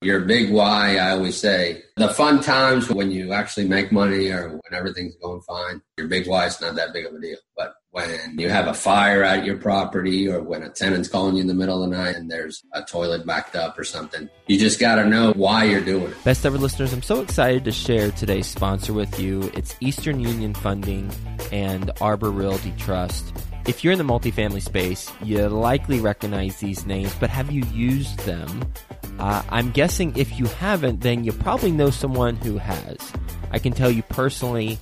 Your big why, I always say, the fun times when you actually make money or when everything's going fine, your big why is not that big of a deal. But when you have a fire at your property or when a tenant's calling you in the middle of the night and there's a toilet backed up or something, you just got to know why you're doing it. Best ever listeners, I'm so excited to share today's sponsor with you. It's Eastern Union Funding and Arbor Realty Trust. If you're in the multifamily space, you likely recognize these names, but have you used them? Uh, I'm guessing if you haven't, then you probably know someone who has. I can tell you personally,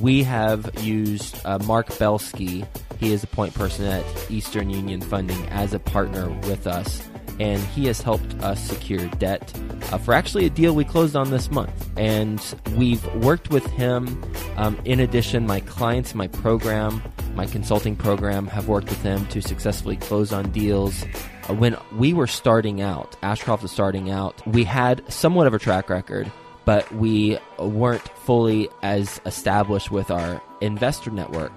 we have used uh, Mark Belsky. He is a point person at Eastern Union Funding as a partner with us, and he has helped us secure debt uh, for actually a deal we closed on this month. And we've worked with him. Um, in addition, my clients, my program, my consulting program have worked with him to successfully close on deals. Uh, we were starting out, Ashcroft was starting out, we had somewhat of a track record, but we weren't fully as established with our investor network.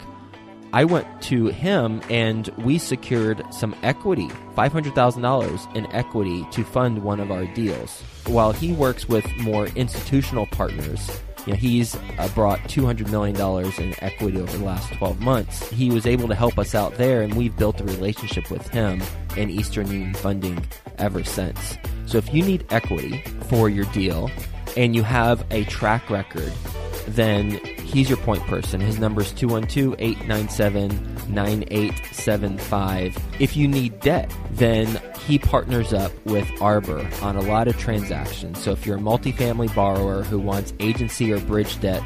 I went to him and we secured some equity, $500,000 in equity to fund one of our deals. While he works with more institutional partners, you know, he's uh, brought $200 million in equity over the last 12 months. He was able to help us out there, and we've built a relationship with him and Eastern Union Funding ever since. So if you need equity for your deal and you have a track record, then he's your point person. His number is 212 897 9875. If you need debt, then he partners up with Arbor on a lot of transactions. So if you're a multifamily borrower who wants agency or bridge debt,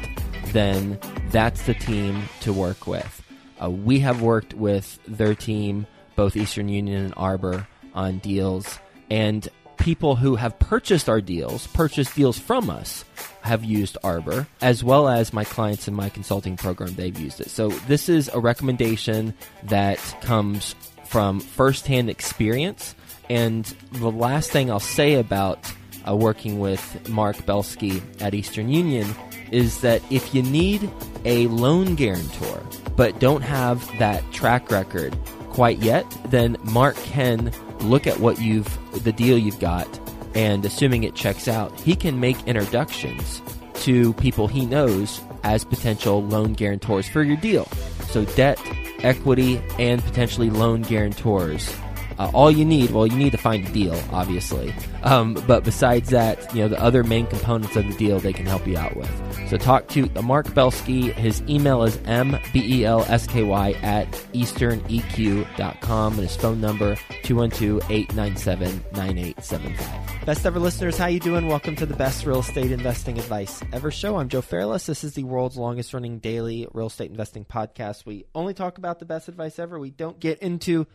then that's the team to work with. Uh, we have worked with their team, both Eastern Union and Arbor, on deals. And people who have purchased our deals, purchased deals from us, have used Arbor, as well as my clients in my consulting program, they've used it. So this is a recommendation that comes from firsthand experience. And the last thing I'll say about uh, working with Mark Belsky at Eastern Union is that if you need a loan guarantor, but don't have that track record quite yet, then Mark can look at what you've, the deal you've got, and assuming it checks out, he can make introductions to people he knows as potential loan guarantors for your deal. So debt, equity, and potentially loan guarantors uh, all you need, well, you need to find a deal, obviously. Um, but besides that, you know, the other main components of the deal they can help you out with. So talk to Mark Belsky. His email is mbelsky at easterneq.com and his phone number 212-897-9875. Best ever listeners, how you doing? Welcome to the best real estate investing advice ever show. I'm Joe Fairless. This is the world's longest running daily real estate investing podcast. We only talk about the best advice ever. We don't get into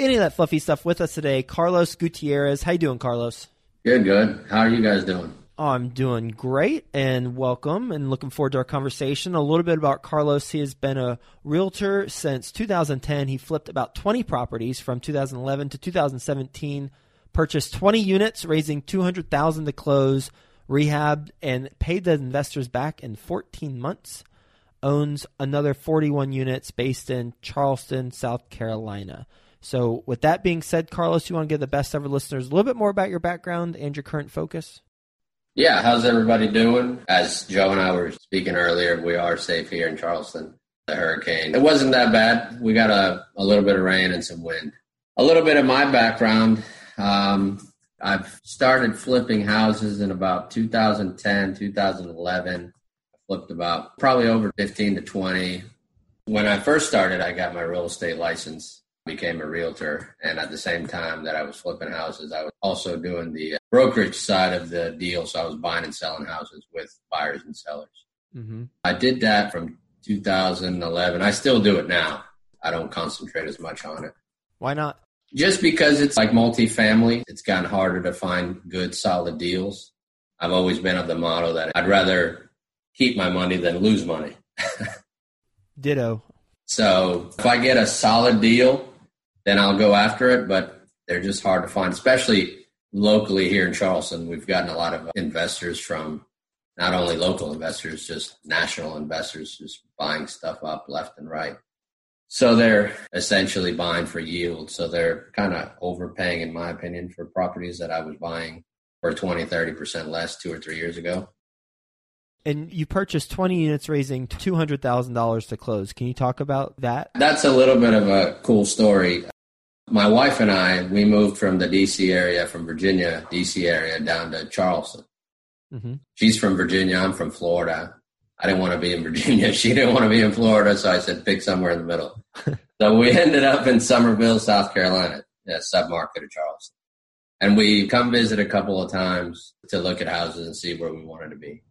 any of that fluffy stuff with us today. Carlos Gutierrez. How you doing, Carlos? Good, good. How are you guys doing? Oh, I'm doing great and welcome and looking forward to our conversation. A little bit about Carlos. He has been a realtor since 2010. He flipped about 20 properties from 2011 to 2017, purchased 20 units, raising 200,000 to close, rehabbed and paid the investors back in 14 months. Owns another 41 units based in Charleston, South Carolina. So, with that being said, Carlos, you want to give the best ever listeners a little bit more about your background and your current focus? Yeah, how's everybody doing? As Joe and I were speaking earlier, we are safe here in Charleston. The hurricane. It wasn't that bad. We got a, a little bit of rain and some wind. A little bit of my background. Um, I've started flipping houses in about 2010, 2011. I flipped about probably over 15 to 20. When I first started, I got my real estate license became a realtor. And at the same time that I was flipping houses, I was also doing the uh, brokerage side of the deal. So I was buying and selling houses with buyers and sellers. Mm-hmm. I did that from 2011. I still do it now. I don't concentrate as much on it. Why not? Just because it's like multifamily, it's gotten harder to find good, solid deals. I've always been of the model that I'd rather keep my money than lose money. Ditto. So if I get a solid deal, then I'll go after it. But they're just hard to find, especially locally here in Charleston. We've gotten a lot of investors from not only local investors, just national investors, just buying stuff up left and right. So they're essentially buying for yield. So they're kind of overpaying, in my opinion, for properties that I was buying for 20, 30% less two or three years ago. And you purchased 20 units, raising $200,000 to close. Can you talk about that? That's a little bit of a cool story. My wife and I, we moved from the DC area, from Virginia, DC area, down to Charleston. Mm-hmm. She's from Virginia. I'm from Florida. I didn't want to be in Virginia. She didn't want to be in Florida. So I said, pick somewhere in the middle. so we ended up in Summerville, South Carolina, a submarket of Charleston. And we come visit a couple of times to look at houses and see where we wanted to be.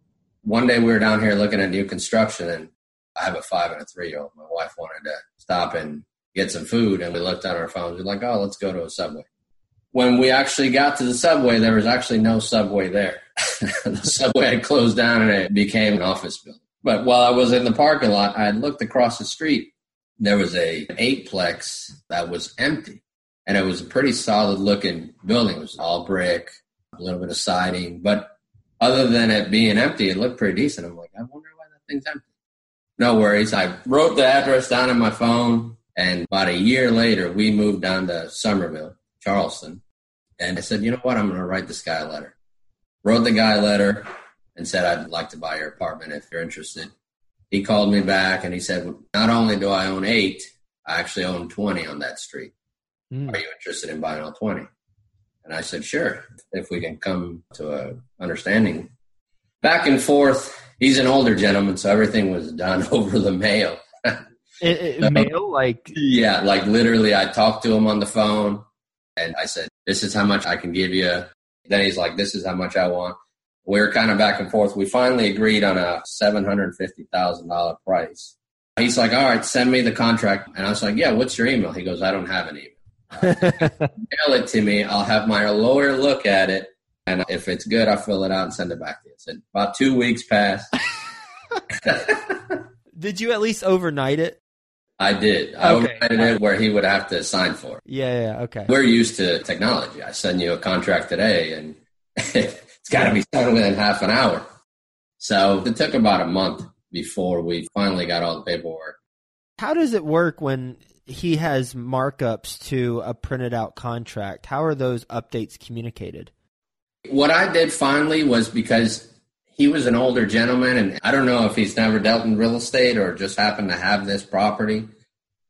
One day we were down here looking at new construction and I have a five and a three year old. My wife wanted to stop and get some food and we looked on our phones. We're like, oh, let's go to a subway. When we actually got to the subway, there was actually no subway there. the subway had closed down and it became an office building. But while I was in the parking lot, I looked across the street. There was a eightplex that was empty and it was a pretty solid looking building. It was all brick, a little bit of siding, but other than it being empty, it looked pretty decent. I'm like, I wonder why that thing's empty. No worries. I wrote the address down on my phone, and about a year later, we moved down to Summerville, Charleston. And I said, you know what? I'm going to write this guy a letter. Wrote the guy a letter and said, I'd like to buy your apartment if you're interested. He called me back and he said, not only do I own eight, I actually own 20 on that street. Mm. Are you interested in buying all 20? And I said, sure, if we can come to a understanding. Back and forth. He's an older gentleman, so everything was done over the mail. it, it, mail, like yeah, like literally, I talked to him on the phone, and I said, "This is how much I can give you." Then he's like, "This is how much I want." We were kind of back and forth. We finally agreed on a seven hundred fifty thousand dollar price. He's like, "All right, send me the contract," and I was like, "Yeah, what's your email?" He goes, "I don't have an email." mail it to me. I'll have my lawyer look at it, and if it's good, I'll fill it out and send it back to you. So about two weeks passed. did you at least overnight it? I did. I okay. overnighted it where he would have to sign for it. Yeah, yeah, okay. We're used to technology. I send you a contract today, and it's got to be signed within half an hour. So it took about a month before we finally got all the paperwork. How does it work when he has markups to a printed out contract. How are those updates communicated? What I did finally was because he was an older gentleman, and I don't know if he's never dealt in real estate or just happened to have this property,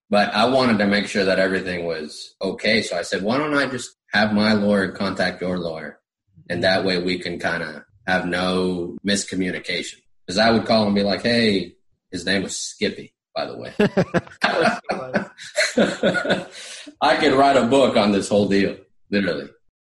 but I wanted to make sure that everything was okay. So I said, why don't I just have my lawyer contact your lawyer? And that way we can kind of have no miscommunication. Because I would call and be like, hey, his name was Skippy by the way. I could write a book on this whole deal, literally.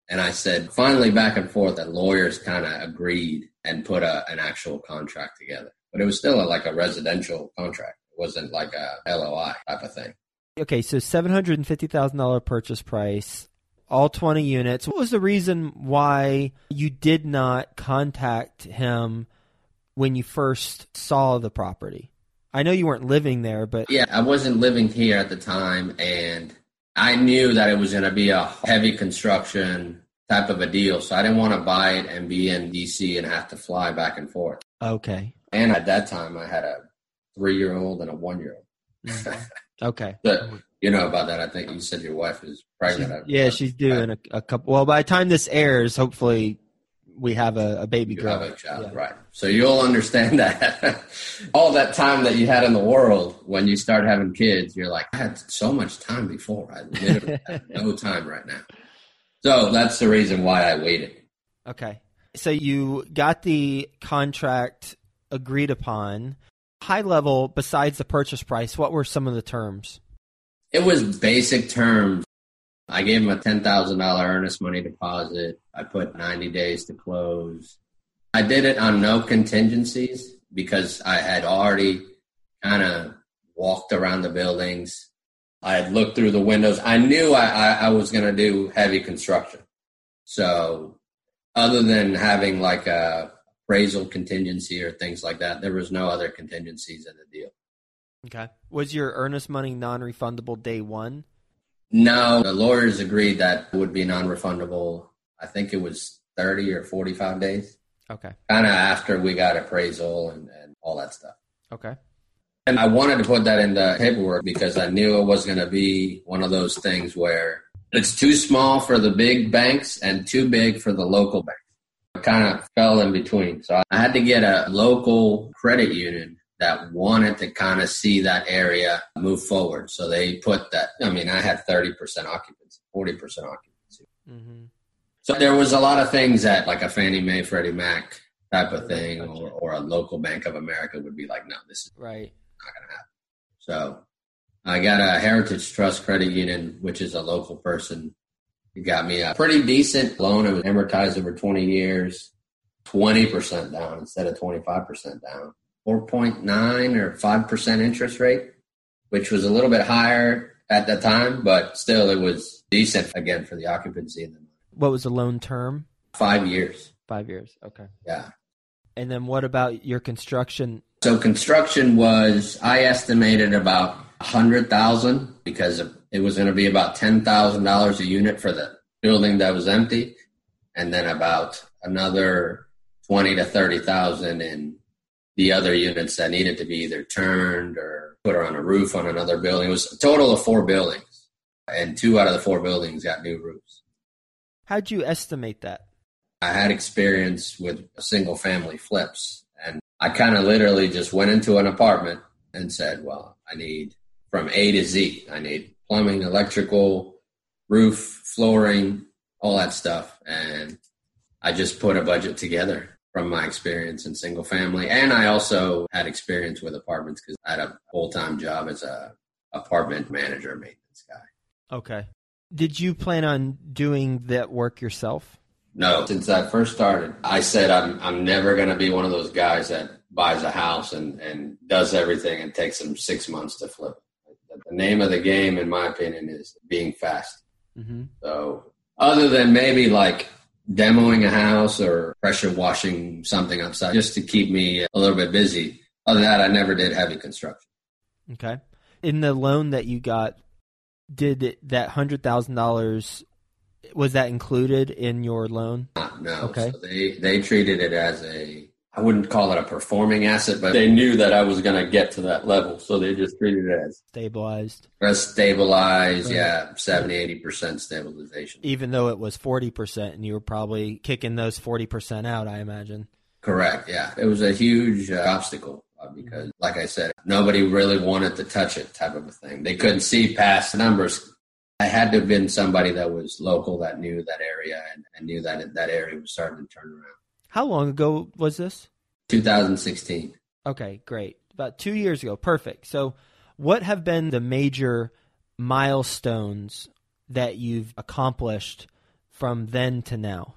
And I said, finally, back and forth, that lawyers kind of agreed and put a, an actual contract together. But it was still a, like a residential contract. It wasn't like a LOI type of thing. Okay, so $750,000 purchase price, all 20 units. What was the reason why you did not contact him when you first saw the property? I know you weren't living there, but yeah, I wasn't living here at the time, and I knew that it was going to be a heavy construction type of a deal, so I didn't want to buy it and be in DC and have to fly back and forth. Okay. And at that time, I had a three-year-old and a one-year-old. Mm-hmm. okay. but you know about that. I think you said your wife is pregnant. She's, yeah, she's doing a, a couple. Well, by the time this airs, hopefully we have a, a baby you girl. Have a child, yeah. right? So you'll understand that all that time that you had in the world when you start having kids, you're like, I had so much time before. I literally have no time right now. So that's the reason why I waited. Okay. So you got the contract agreed upon. High level, besides the purchase price, what were some of the terms? It was basic terms I gave him a $10,000 earnest money deposit. I put 90 days to close. I did it on no contingencies because I had already kind of walked around the buildings. I had looked through the windows. I knew I, I, I was going to do heavy construction. So, other than having like a appraisal contingency or things like that, there was no other contingencies in the deal. Okay. Was your earnest money non refundable day one? No, the lawyers agreed that would be non-refundable. I think it was 30 or 45 days. Okay. Kind of after we got appraisal and, and all that stuff. Okay. And I wanted to put that in the paperwork because I knew it was going to be one of those things where it's too small for the big banks and too big for the local banks. It kind of fell in between. So I had to get a local credit union that wanted to kind of see that area move forward. So they put that, I mean, I had 30% occupancy, 40% occupancy. Mm-hmm. So there was a lot of things that like a Fannie Mae, Freddie Mac type of thing or, or a local Bank of America would be like, no, this is right. not going to happen. So I got a Heritage Trust Credit Union, which is a local person. He got me a pretty decent loan. It was amortized over 20 years, 20% down instead of 25% down. 4.9 or 5% interest rate, which was a little bit higher at the time, but still it was decent again for the occupancy. What was the loan term? Five years. Five years. Okay. Yeah. And then what about your construction? So construction was, I estimated about a hundred thousand because it was going to be about ten thousand dollars a unit for the building that was empty, and then about another twenty to thirty thousand in the other units that needed to be either turned or put on a roof on another building. It was a total of four buildings, and two out of the four buildings got new roofs. How'd you estimate that? I had experience with single family flips, and I kind of literally just went into an apartment and said, Well, I need from A to Z. I need plumbing, electrical, roof, flooring, all that stuff. And I just put a budget together from my experience in single family. And I also had experience with apartments because I had a full time job as a apartment manager maintenance guy. Okay. Did you plan on doing that work yourself? No. Since I first started, I said I'm I'm never gonna be one of those guys that buys a house and, and does everything and takes them six months to flip The name of the game, in my opinion, is being fast. Mm-hmm. So other than maybe like demoing a house or pressure washing something outside just to keep me a little bit busy. Other than that, I never did heavy construction. Okay. In the loan that you got, did that hundred thousand dollars was that included in your loan? No. Okay. So they they treated it as a I wouldn't call it a performing asset, but they knew that I was going to get to that level. So they just treated it as stabilized. As stabilized, right. yeah, 70, 80% stabilization. Even though it was 40% and you were probably kicking those 40% out, I imagine. Correct, yeah. It was a huge uh, obstacle uh, because, like I said, nobody really wanted to touch it type of a thing. They couldn't see past the numbers. I had to have been somebody that was local that knew that area and, and knew that that area was starting to turn around. How long ago was this? 2016. Okay, great. About two years ago. Perfect. So, what have been the major milestones that you've accomplished from then to now?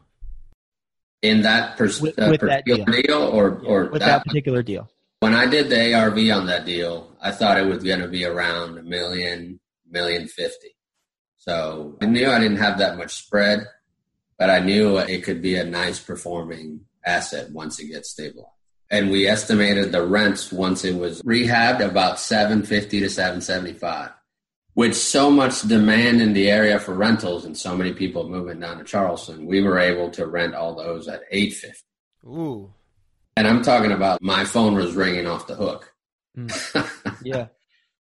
In that pers- with, uh, with particular that deal. deal, or, yeah, or with that, that particular deal? When I did the ARV on that deal, I thought it was going to be around a million, million fifty. So I knew I didn't have that much spread but I knew it could be a nice performing asset once it gets stabilized. And we estimated the rents once it was rehabbed about 750 to 775. With so much demand in the area for rentals and so many people moving down to Charleston, we were able to rent all those at 850. Ooh. And I'm talking about my phone was ringing off the hook. Mm. Yeah.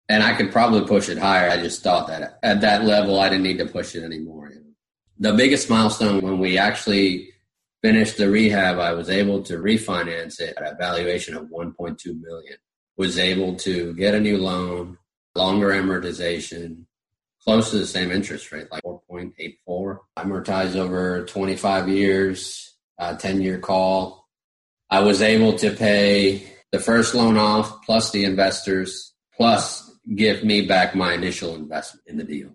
and I could probably push it higher. I just thought that at that level, I didn't need to push it anymore. You know? The biggest milestone when we actually finished the rehab, I was able to refinance it at a valuation of 1.2 million. Was able to get a new loan, longer amortization, close to the same interest rate, like 4.84. Amortized over 25 years, 10 year call. I was able to pay the first loan off plus the investors plus give me back my initial investment in the deal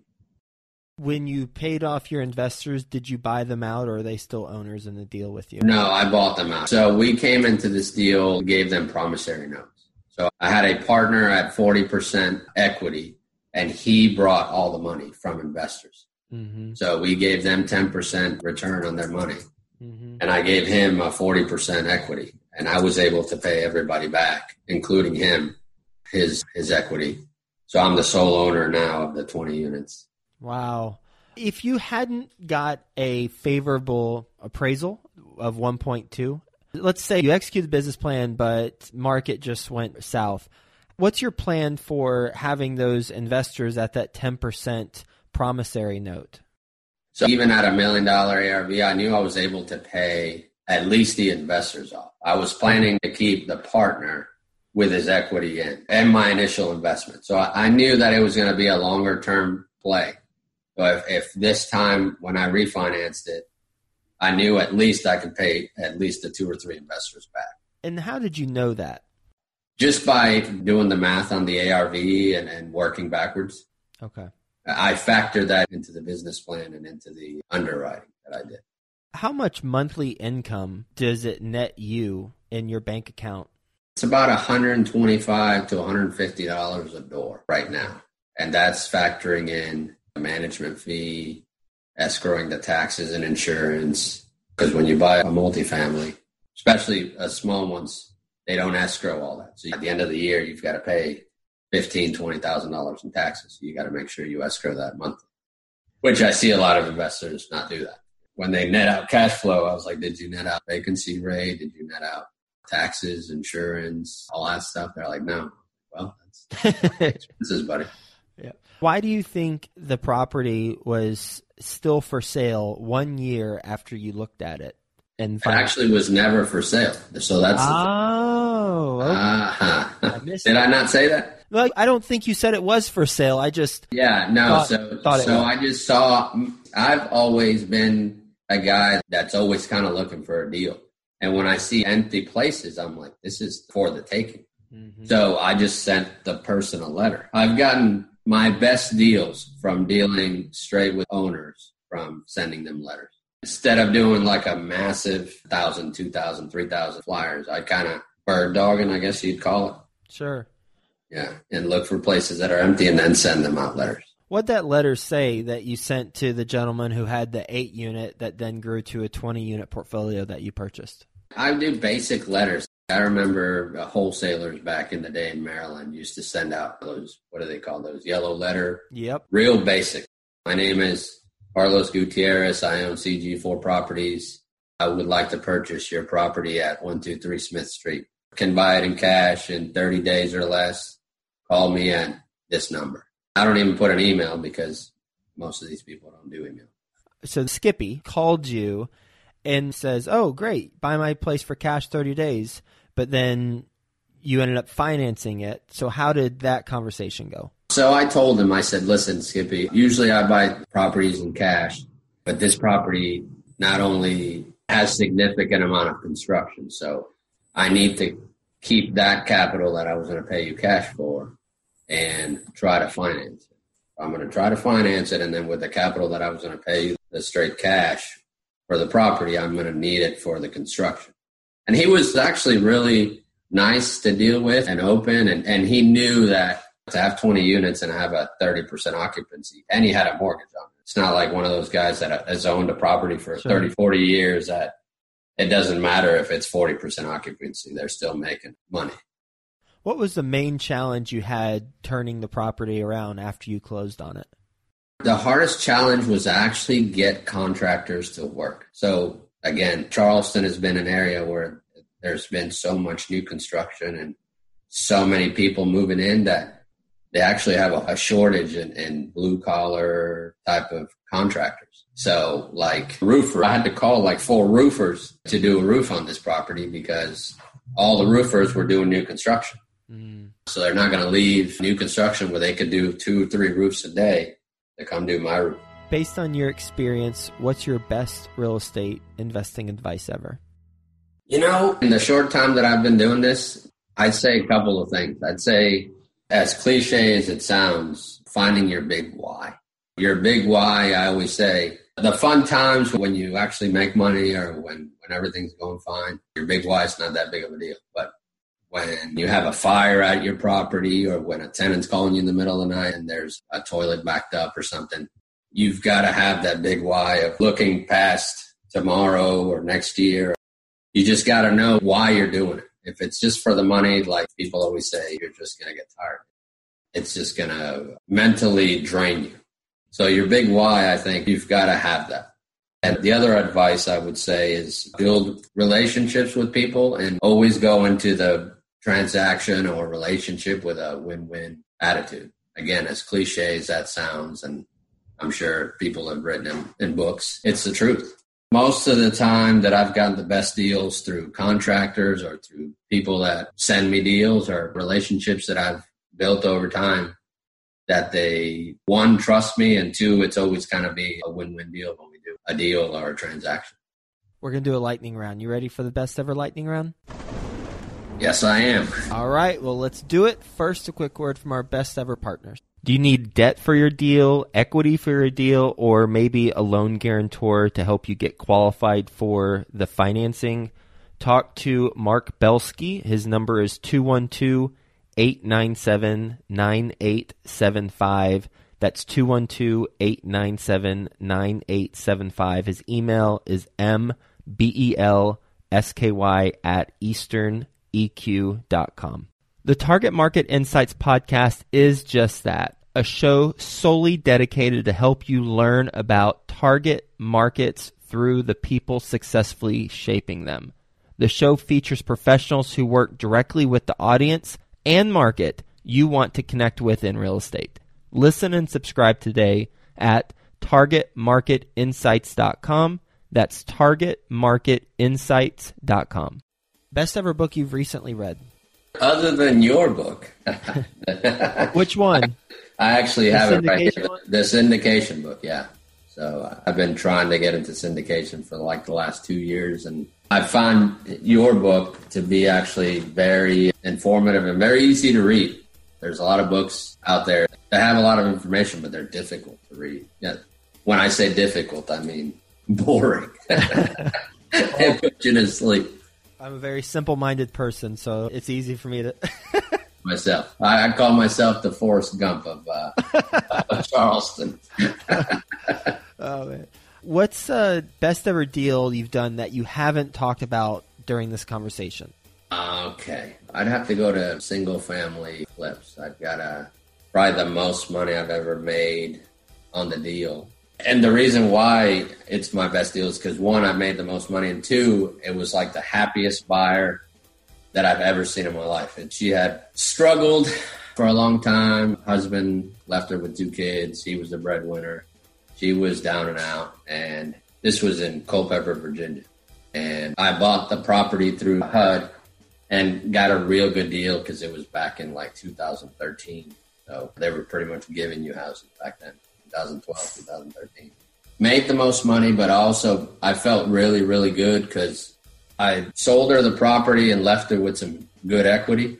when you paid off your investors, did you buy them out or are they still owners in the deal with you? No, I bought them out. So we came into this deal, gave them promissory notes. So I had a partner at 40% equity and he brought all the money from investors. Mm-hmm. So we gave them 10% return on their money. Mm-hmm. And I gave him a 40% equity and I was able to pay everybody back, including him, his, his equity. So I'm the sole owner now of the 20 units. Wow. If you hadn't got a favorable appraisal of 1.2, let's say you execute the business plan, but market just went south. What's your plan for having those investors at that 10% promissory note? So even at a million dollar ARV, I knew I was able to pay at least the investors off. I was planning to keep the partner with his equity in and my initial investment. So I, knew that it was going to be a longer term play. So if, if this time when I refinanced it, I knew at least I could pay at least the two or three investors back. And how did you know that? Just by doing the math on the ARV and, and working backwards. Okay. I factored that into the business plan and into the underwriting that I did. How much monthly income does it net you in your bank account? It's about 125 to 150 dollars a door right now, and that's factoring in management fee, escrowing the taxes and insurance. Because when you buy a multifamily, especially a small ones, they don't escrow all that. So at the end of the year, you've got to pay fifteen, twenty thousand dollars in taxes. You got to make sure you escrow that monthly. Which I see a lot of investors not do that. When they net out cash flow, I was like, did you net out vacancy rate? Did you net out taxes, insurance, all that stuff? They're like, no. Well, that's expenses, buddy. Why do you think the property was still for sale one year after you looked at it? And it actually was never for sale. So that's oh, okay. uh-huh. I did I not say that? Well, I don't think you said it was for sale. I just yeah no. Thought, so thought so I just saw. I've always been a guy that's always kind of looking for a deal, and when I see empty places, I'm like, this is for the taking. Mm-hmm. So I just sent the person a letter. I've gotten my best deals from dealing straight with owners from sending them letters. Instead of doing like a massive thousand, two thousand, three thousand flyers, I kind of bird dogging, I guess you'd call it. Sure. Yeah, and look for places that are empty and then send them out letters. What'd that letter say that you sent to the gentleman who had the eight unit that then grew to a 20 unit portfolio that you purchased? I do basic letters. I remember wholesalers back in the day in Maryland used to send out those, what do they call those? Yellow letter? Yep. Real basic. My name is Carlos Gutierrez. I own CG4 properties. I would like to purchase your property at 123 Smith Street. Can buy it in cash in 30 days or less call me at this number. I don't even put an email because most of these people don't do email. So Skippy called you and says, "Oh, great, buy my place for cash 30 days." But then you ended up financing it. So how did that conversation go? So I told him, I said, "Listen, Skippy, usually I buy properties in cash, but this property not only has significant amount of construction, so I need to keep that capital that I was going to pay you cash for and try to finance it. I'm going to try to finance it, and then with the capital that I was going to pay you, the straight cash for the property, I'm going to need it for the construction. And he was actually really nice to deal with and open, and, and he knew that to have 20 units and have a 30% occupancy, and he had a mortgage on it. It's not like one of those guys that has owned a property for sure. 30, 40 years that it doesn't matter if it's 40% occupancy, they're still making money. What was the main challenge you had turning the property around after you closed on it? The hardest challenge was actually get contractors to work. So again, Charleston has been an area where there's been so much new construction and so many people moving in that they actually have a, a shortage in, in blue collar type of contractors. So like roofer, I had to call like four roofers to do a roof on this property because all the roofers were doing new construction. Mm. So they're not going to leave new construction where they could do two, three roofs a day to come do my roof. Based on your experience, what's your best real estate investing advice ever? You know, in the short time that I've been doing this, I'd say a couple of things. I'd say, as cliche as it sounds, finding your big why. Your big why, I always say, the fun times when you actually make money or when, when everything's going fine, your big why is not that big of a deal. But when you have a fire at your property or when a tenant's calling you in the middle of the night and there's a toilet backed up or something, you've got to have that big why of looking past tomorrow or next year. You just got to know why you're doing it. If it's just for the money, like people always say, you're just going to get tired. It's just going to mentally drain you. So your big why, I think you've got to have that. And the other advice I would say is build relationships with people and always go into the transaction or relationship with a win-win attitude. Again, as cliche as that sounds, and I'm sure people have written them in books, it's the truth. Most of the time that I've gotten the best deals through contractors or through people that send me deals or relationships that I've built over time that they one trust me and two it's always kind of be a win-win deal when we do a deal or a transaction. We're going to do a lightning round. You ready for the best ever lightning round? Yes, I am. All right, well, let's do it. First, a quick word from our best ever partners. Do you need debt for your deal, equity for your deal, or maybe a loan guarantor to help you get qualified for the financing? Talk to Mark Belsky. His number is 212 897 9875. That's 212 897 9875. His email is mbelsky at easterneq.com. The Target Market Insights podcast is just that a show solely dedicated to help you learn about target markets through the people successfully shaping them. The show features professionals who work directly with the audience and market you want to connect with in real estate. Listen and subscribe today at targetmarketinsights.com. That's targetmarketinsights.com. Best ever book you've recently read? Other than your book. Which one? I actually the have it right here. One? The syndication book, yeah. So uh, I've been trying to get into syndication for like the last two years, and I find your book to be actually very informative and very easy to read. There's a lot of books out there that have a lot of information, but they're difficult to read. Yeah. When I say difficult, I mean boring. and put you to sleep. I'm a very simple-minded person, so it's easy for me to. myself, I, I, call myself the Forrest Gump of, uh, of Charleston. oh man, what's the best ever deal you've done that you haven't talked about during this conversation? Okay, I'd have to go to single-family flips. I've got a probably the most money I've ever made on the deal and the reason why it's my best deal is because one, I made the most money, and two, it was like the happiest buyer that I've ever seen in my life. And she had struggled for a long time. Husband left her with two kids. He was the breadwinner. She was down and out. And this was in Culpeper, Virginia. And I bought the property through HUD and got a real good deal because it was back in like 2013. So they were pretty much giving you houses back then. 2012, 2013. Made the most money, but also I felt really, really good because I sold her the property and left her with some good equity,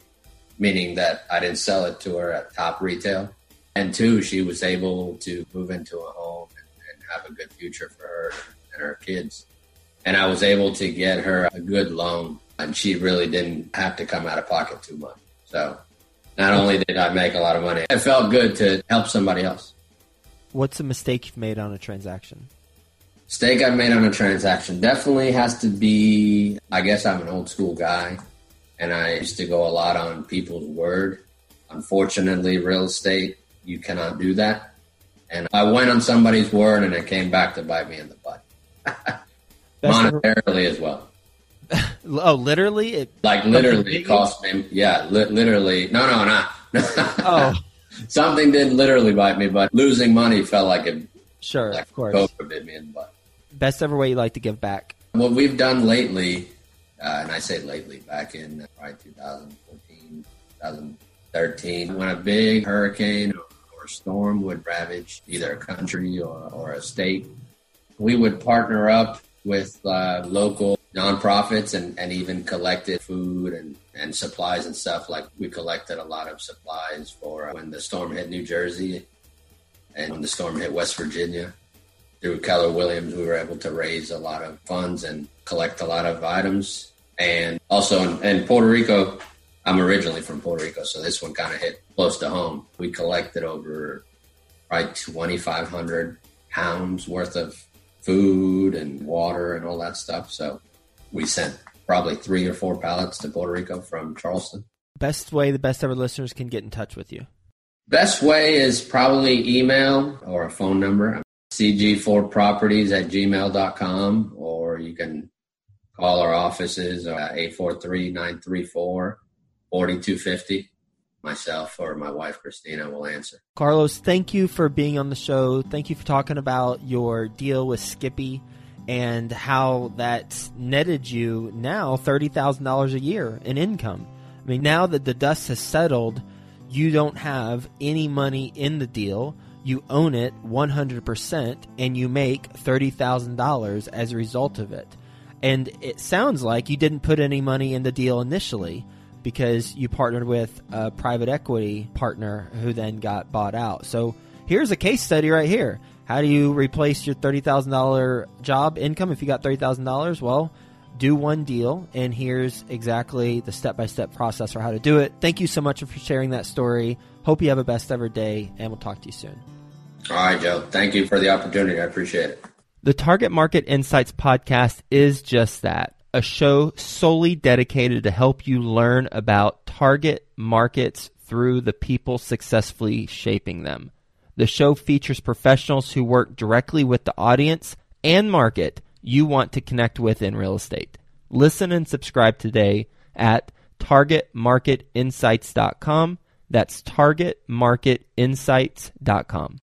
meaning that I didn't sell it to her at top retail. And two, she was able to move into a home and, and have a good future for her and her kids. And I was able to get her a good loan, and she really didn't have to come out of pocket too much. So not only did I make a lot of money, it felt good to help somebody else. What's a mistake you've made on a transaction? Mistake I've made on a transaction definitely has to be. I guess I'm an old school guy, and I used to go a lot on people's word. Unfortunately, real estate you cannot do that, and I went on somebody's word, and it came back to bite me in the butt. Monetarily as well. oh, literally? It like literally cost me. Yeah, li- literally. No, no, no. oh something didn't literally bite me, but losing money felt like it. Sure, like of course. Cobra bit me in the butt. Best ever way you like to give back? What we've done lately, uh, and I say lately, back in uh, probably 2014, 2013, when a big hurricane or storm would ravage either a country or, or a state, we would partner up with uh, local nonprofits and, and even collected food and, and supplies and stuff. Like we collected a lot of supplies for uh, when the storm hit New Jersey and when the storm hit West Virginia. Through Keller Williams, we were able to raise a lot of funds and collect a lot of items. And also in, in Puerto Rico, I'm originally from Puerto Rico, so this one kind of hit close to home. We collected over probably 2,500 pounds worth of food and water and all that stuff. So we sent probably three or four pallets to Puerto Rico from Charleston. Best way the best ever listeners can get in touch with you? Best way is probably email or a phone number, cg4properties at gmail.com, or you can call our offices at 843 934 4250 myself or my wife Christina will answer. Carlos, thank you for being on the show. Thank you for talking about your deal with Skippy and how that netted you now $30,000 a year in income. I mean, now that the dust has settled, you don't have any money in the deal. You own it 100% and you make $30,000 as a result of it. And it sounds like you didn't put any money in the deal initially because you partnered with a private equity partner who then got bought out. So here's a case study right here. How do you replace your $30,000 job income if you got $30,000? Well, do one deal, and here's exactly the step by step process for how to do it. Thank you so much for sharing that story. Hope you have a best ever day, and we'll talk to you soon. All right, Joe. Thank you for the opportunity. I appreciate it. The Target Market Insights podcast is just that a show solely dedicated to help you learn about target markets through the people successfully shaping them. The show features professionals who work directly with the audience and market you want to connect with in real estate. Listen and subscribe today at targetmarketinsights.com. That's targetmarketinsights.com.